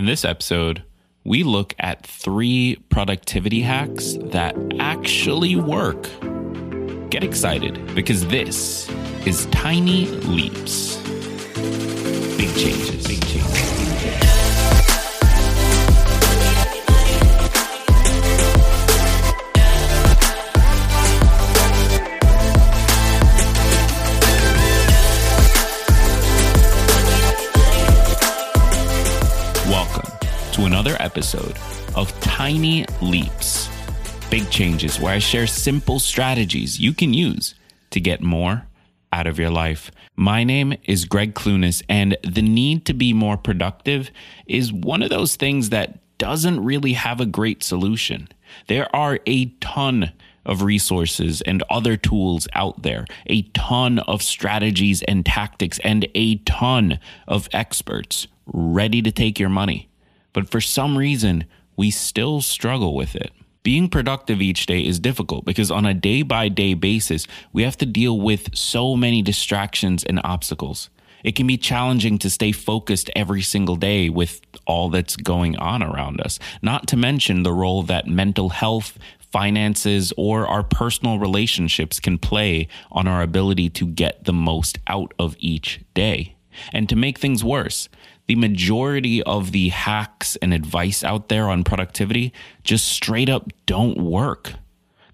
In this episode, we look at three productivity hacks that actually work. Get excited because this is Tiny Leaps. Big changes, big changes. Episode of Tiny Leaps, Big Changes, where I share simple strategies you can use to get more out of your life. My name is Gregg Clunis, and the need to be more productive is one of those things that doesn't really have a great solution. There are a ton of resources and other tools out there, a ton of strategies and tactics, and a ton of experts ready to take your money. But for some reason, we still struggle with it. Being productive each day is difficult because on a day by day basis, we have to deal with so many distractions and obstacles. It can be challenging to stay focused every single day with all that's going on around us, not to mention the role that mental health, finances, or our personal relationships can play on our ability to get the most out of each day. And to make things worse, the majority of the hacks and advice out there on productivity just straight up don't work.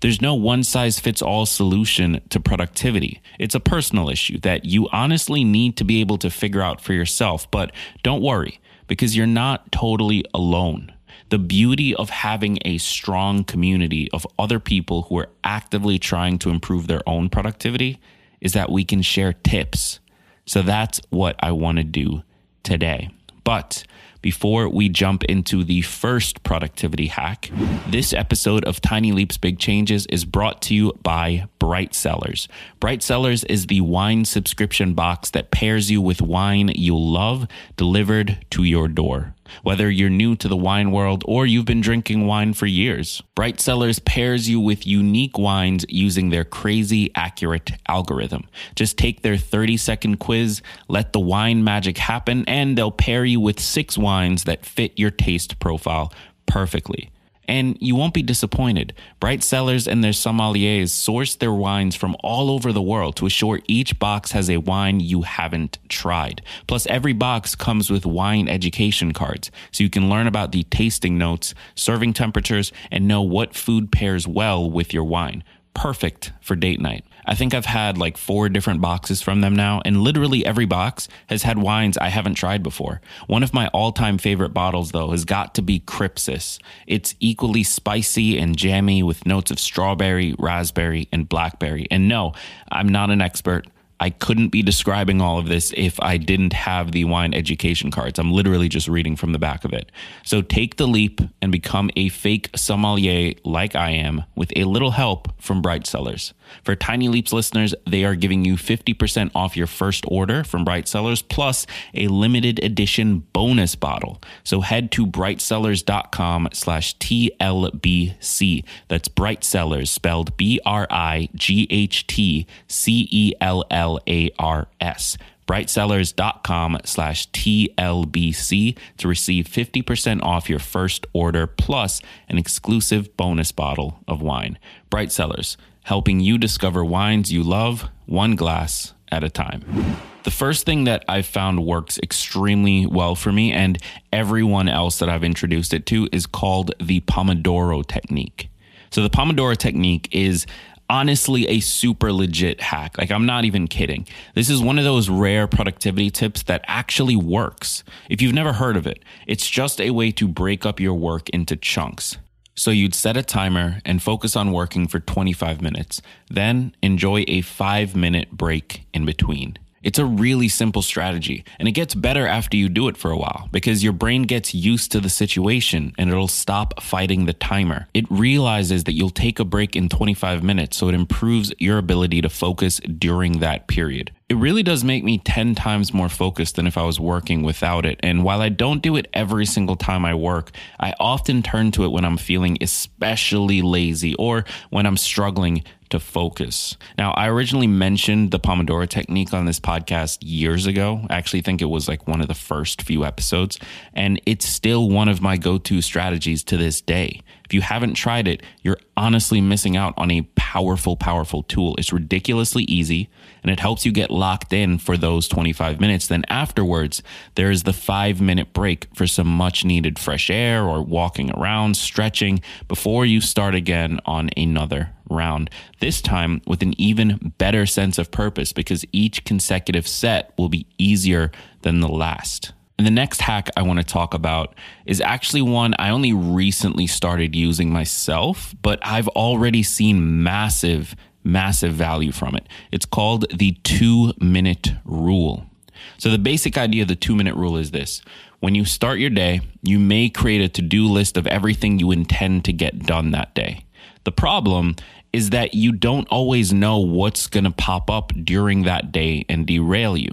There's no one size fits all solution to productivity. It's a personal issue that you honestly need to be able to figure out for yourself. But don't worry, because you're not totally alone. The beauty of having a strong community of other people who are actively trying to improve their own productivity is that we can share tips. So that's what I want to do today. But before we jump into the first productivity hack, this episode of Tiny Leaps Big Changes is brought to you by Bright Cellars. Bright Cellars is the wine subscription box that pairs you with wine you'll love delivered to your door. Whether you're new to the wine world or you've been drinking wine for years, Bright Cellars pairs you with unique wines using their crazy accurate algorithm. Just take their 30 second quiz, let the wine magic happen, and they'll pair you with six wines that fit your taste profile perfectly and you won't be disappointed. Bright Cellars and their sommeliers source their wines from all over the world to assure each box has a wine you haven't tried. Plus, every box comes with wine education cards, so you can learn about the tasting notes, serving temperatures, and know what food pairs well with your wine. Perfect for date night. I think I've had like four different boxes from them now, and literally every box has had wines I haven't tried before. One of my all time favorite bottles, though, has got to be Crypsis. It's equally spicy and jammy with notes of strawberry, raspberry, and blackberry. And no, I'm not an expert. I couldn't be describing all of this if I didn't have the wine education cards. I'm literally just reading from the back of it. So take the leap and become a fake sommelier like I am with a little help from Bright Cellars. For Tiny Leaps listeners, they are giving you 50% off your first order from Bright Cellars plus a limited edition bonus bottle. So head to brightcellars.com slash TLBC. That's Bright Cellars spelled B-R-I-G-H-T-C-E-L-L-A-R-S brightcellars.com slash TLBC to receive 50% off your first order plus an exclusive bonus bottle of wine. Bright Cellars, helping you discover wines you love one glass at a time. The first thing that I've found works extremely well for me and everyone else that I've introduced it to is called the Pomodoro technique. So the Pomodoro technique is honestly a super legit hack. Like, I'm not even kidding. This is one of those rare productivity tips that actually works. If you've never heard of it, it's just a way to break up your work into chunks. So you'd set a timer and focus on working for 25 minutes, then enjoy a five minute break in between. It's a really simple strategy, and it gets better after you do it for a while because your brain gets used to the situation and it'll stop fighting the timer. It realizes that you'll take a break in 25 minutes, so it improves your ability to focus during that period. It really does make me 10 times more focused than if I was working without it. And while I don't do it every single time I work, I often turn to it when I'm feeling especially lazy or when I'm struggling to focus. Now, I originally mentioned the Pomodoro technique on this podcast years ago. I actually think it was like one of the first few episodes, and it's still one of my go to strategies to this day. If you haven't tried it, you're honestly missing out on a powerful, powerful tool. It's ridiculously easy and it helps you get locked in for those 25 minutes. Then afterwards, there is the five minute break for some much needed fresh air or walking around, stretching before you start again on another round. This time with an even better sense of purpose because each consecutive set will be easier than the last. And the next hack I want to talk about is actually one I only recently started using myself, but I've already seen massive, massive value from it. It's called the two minute rule. So, the basic idea of the two minute rule is this when you start your day, you may create a to do list of everything you intend to get done that day. The problem is that you don't always know what's going to pop up during that day and derail you.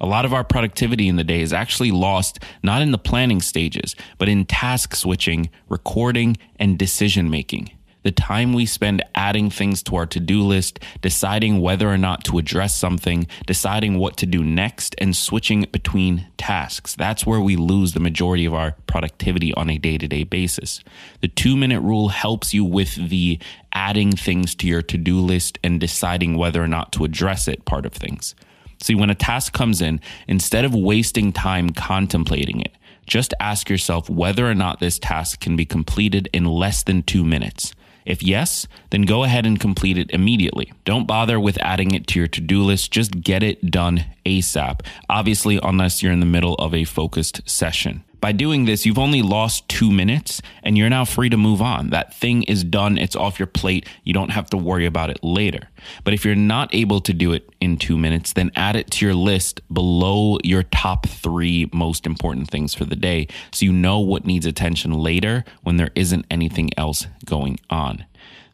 A lot of our productivity in the day is actually lost not in the planning stages, but in task switching, recording, and decision making. The time we spend adding things to our to do list, deciding whether or not to address something, deciding what to do next, and switching between tasks. That's where we lose the majority of our productivity on a day to day basis. The two minute rule helps you with the adding things to your to do list and deciding whether or not to address it part of things. See, when a task comes in, instead of wasting time contemplating it, just ask yourself whether or not this task can be completed in less than two minutes. If yes, then go ahead and complete it immediately. Don't bother with adding it to your to do list, just get it done ASAP. Obviously, unless you're in the middle of a focused session. By doing this, you've only lost two minutes and you're now free to move on. That thing is done, it's off your plate. You don't have to worry about it later. But if you're not able to do it in two minutes, then add it to your list below your top three most important things for the day so you know what needs attention later when there isn't anything else going on.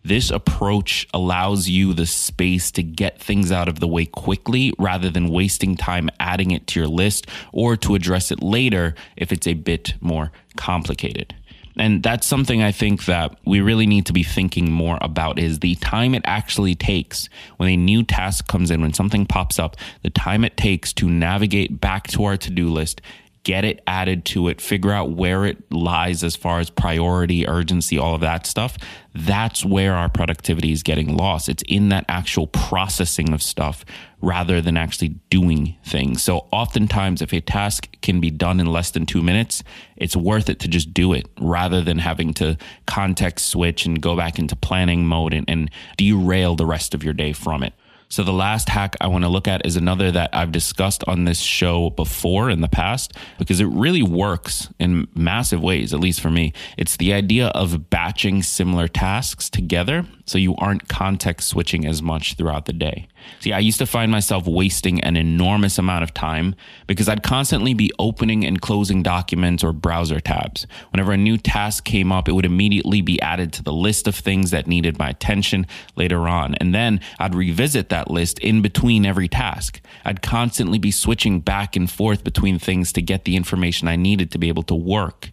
This approach allows you the space to get things out of the way quickly rather than wasting time adding it to your list or to address it later if it's a bit more complicated. And that's something I think that we really need to be thinking more about is the time it actually takes when a new task comes in, when something pops up, the time it takes to navigate back to our to do list get it added to it, figure out where it lies as far as priority, urgency, all of that stuff. That's where our productivity is getting lost. It's in that actual processing of stuff rather than actually doing things. So, oftentimes, if a task can be done in less than two minutes, it's worth it to just do it rather than having to context switch and go back into planning mode and, and derail the rest of your day from it. So the last hack I want to look at is another that I've discussed on this show before in the past because it really works in massive ways, at least for me. It's the idea of batching similar tasks together so you aren't context switching as much throughout the day. See, I used to find myself wasting an enormous amount of time because I'd constantly be opening and closing documents or browser tabs. Whenever a new task came up, it would immediately be added to the list of things that needed my attention later on. And then I'd revisit that list in between every task. I'd constantly be switching back and forth between things to get the information I needed to be able to work.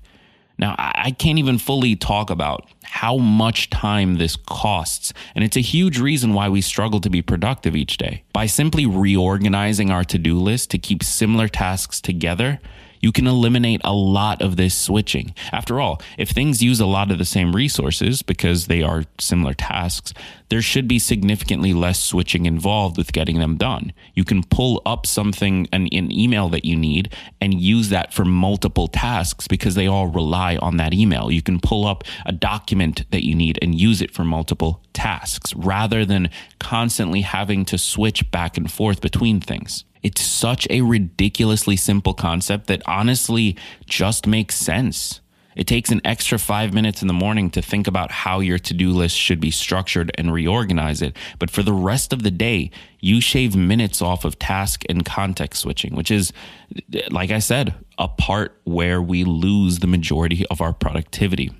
Now, I can't even fully talk about how much time this costs, and it's a huge reason why we struggle to be productive each day. By simply reorganizing our to do list to keep similar tasks together, you can eliminate a lot of this switching. After all, if things use a lot of the same resources because they are similar tasks, there should be significantly less switching involved with getting them done. You can pull up something, an, an email that you need, and use that for multiple tasks because they all rely on that email. You can pull up a document that you need and use it for multiple tasks rather than constantly having to switch back and forth between things. It's such a ridiculously simple concept that honestly just makes sense. It takes an extra five minutes in the morning to think about how your to do list should be structured and reorganize it. But for the rest of the day, you shave minutes off of task and context switching, which is, like I said, a part where we lose the majority of our productivity.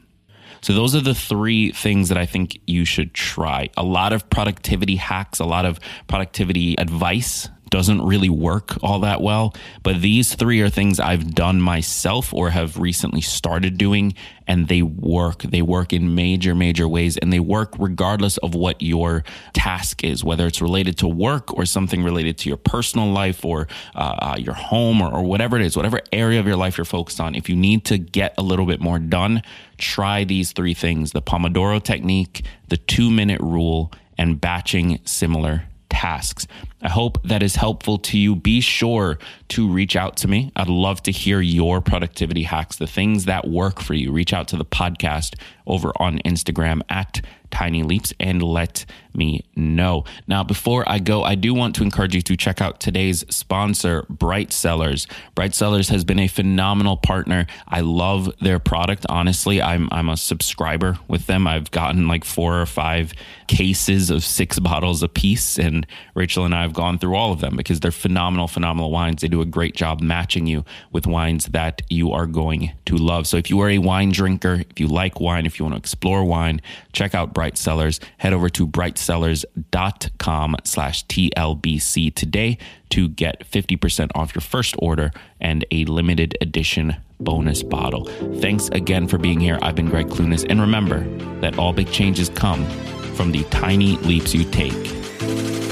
So those are the three things that I think you should try. A lot of productivity hacks, a lot of productivity advice doesn't really work all that well. But these three are things I've done myself or have recently started doing, and they work. They work in major, major ways, and they work regardless of what your task is, whether it's related to work or something related to your personal life or uh, uh, your home or, or whatever it is, whatever area of your life you're focused on. If you need to get a little bit more done, try these three things the Pomodoro technique, the two minute rule, and batching similar tasks. I hope that is helpful to you. Be sure to reach out to me. I'd love to hear your productivity hacks, the things that work for you. Reach out to the podcast over on Instagram at Tiny Leaps and let me know. Now, before I go, I do want to encourage you to check out today's sponsor, Bright Cellars. Bright Cellars has been a phenomenal partner. I love their product. Honestly, I'm I'm a subscriber with them. I've gotten like four or five cases of six bottles a piece, and Rachel and I have gone through all of them because they're phenomenal, phenomenal wines. They do a great job matching you with wines that you are going to love. So if you are a wine drinker, if you like wine, if you want to explore wine, check out Bright Cellars. Head over to brightcellars.com slash TLBC today to get 50% off your first order and a limited edition bonus bottle. Thanks again for being here. I've been Gregg Clunis. And remember that all big changes come from the tiny leaps you take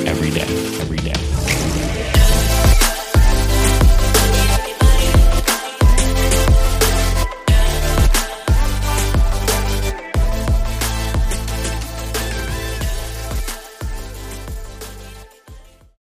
every day, every day.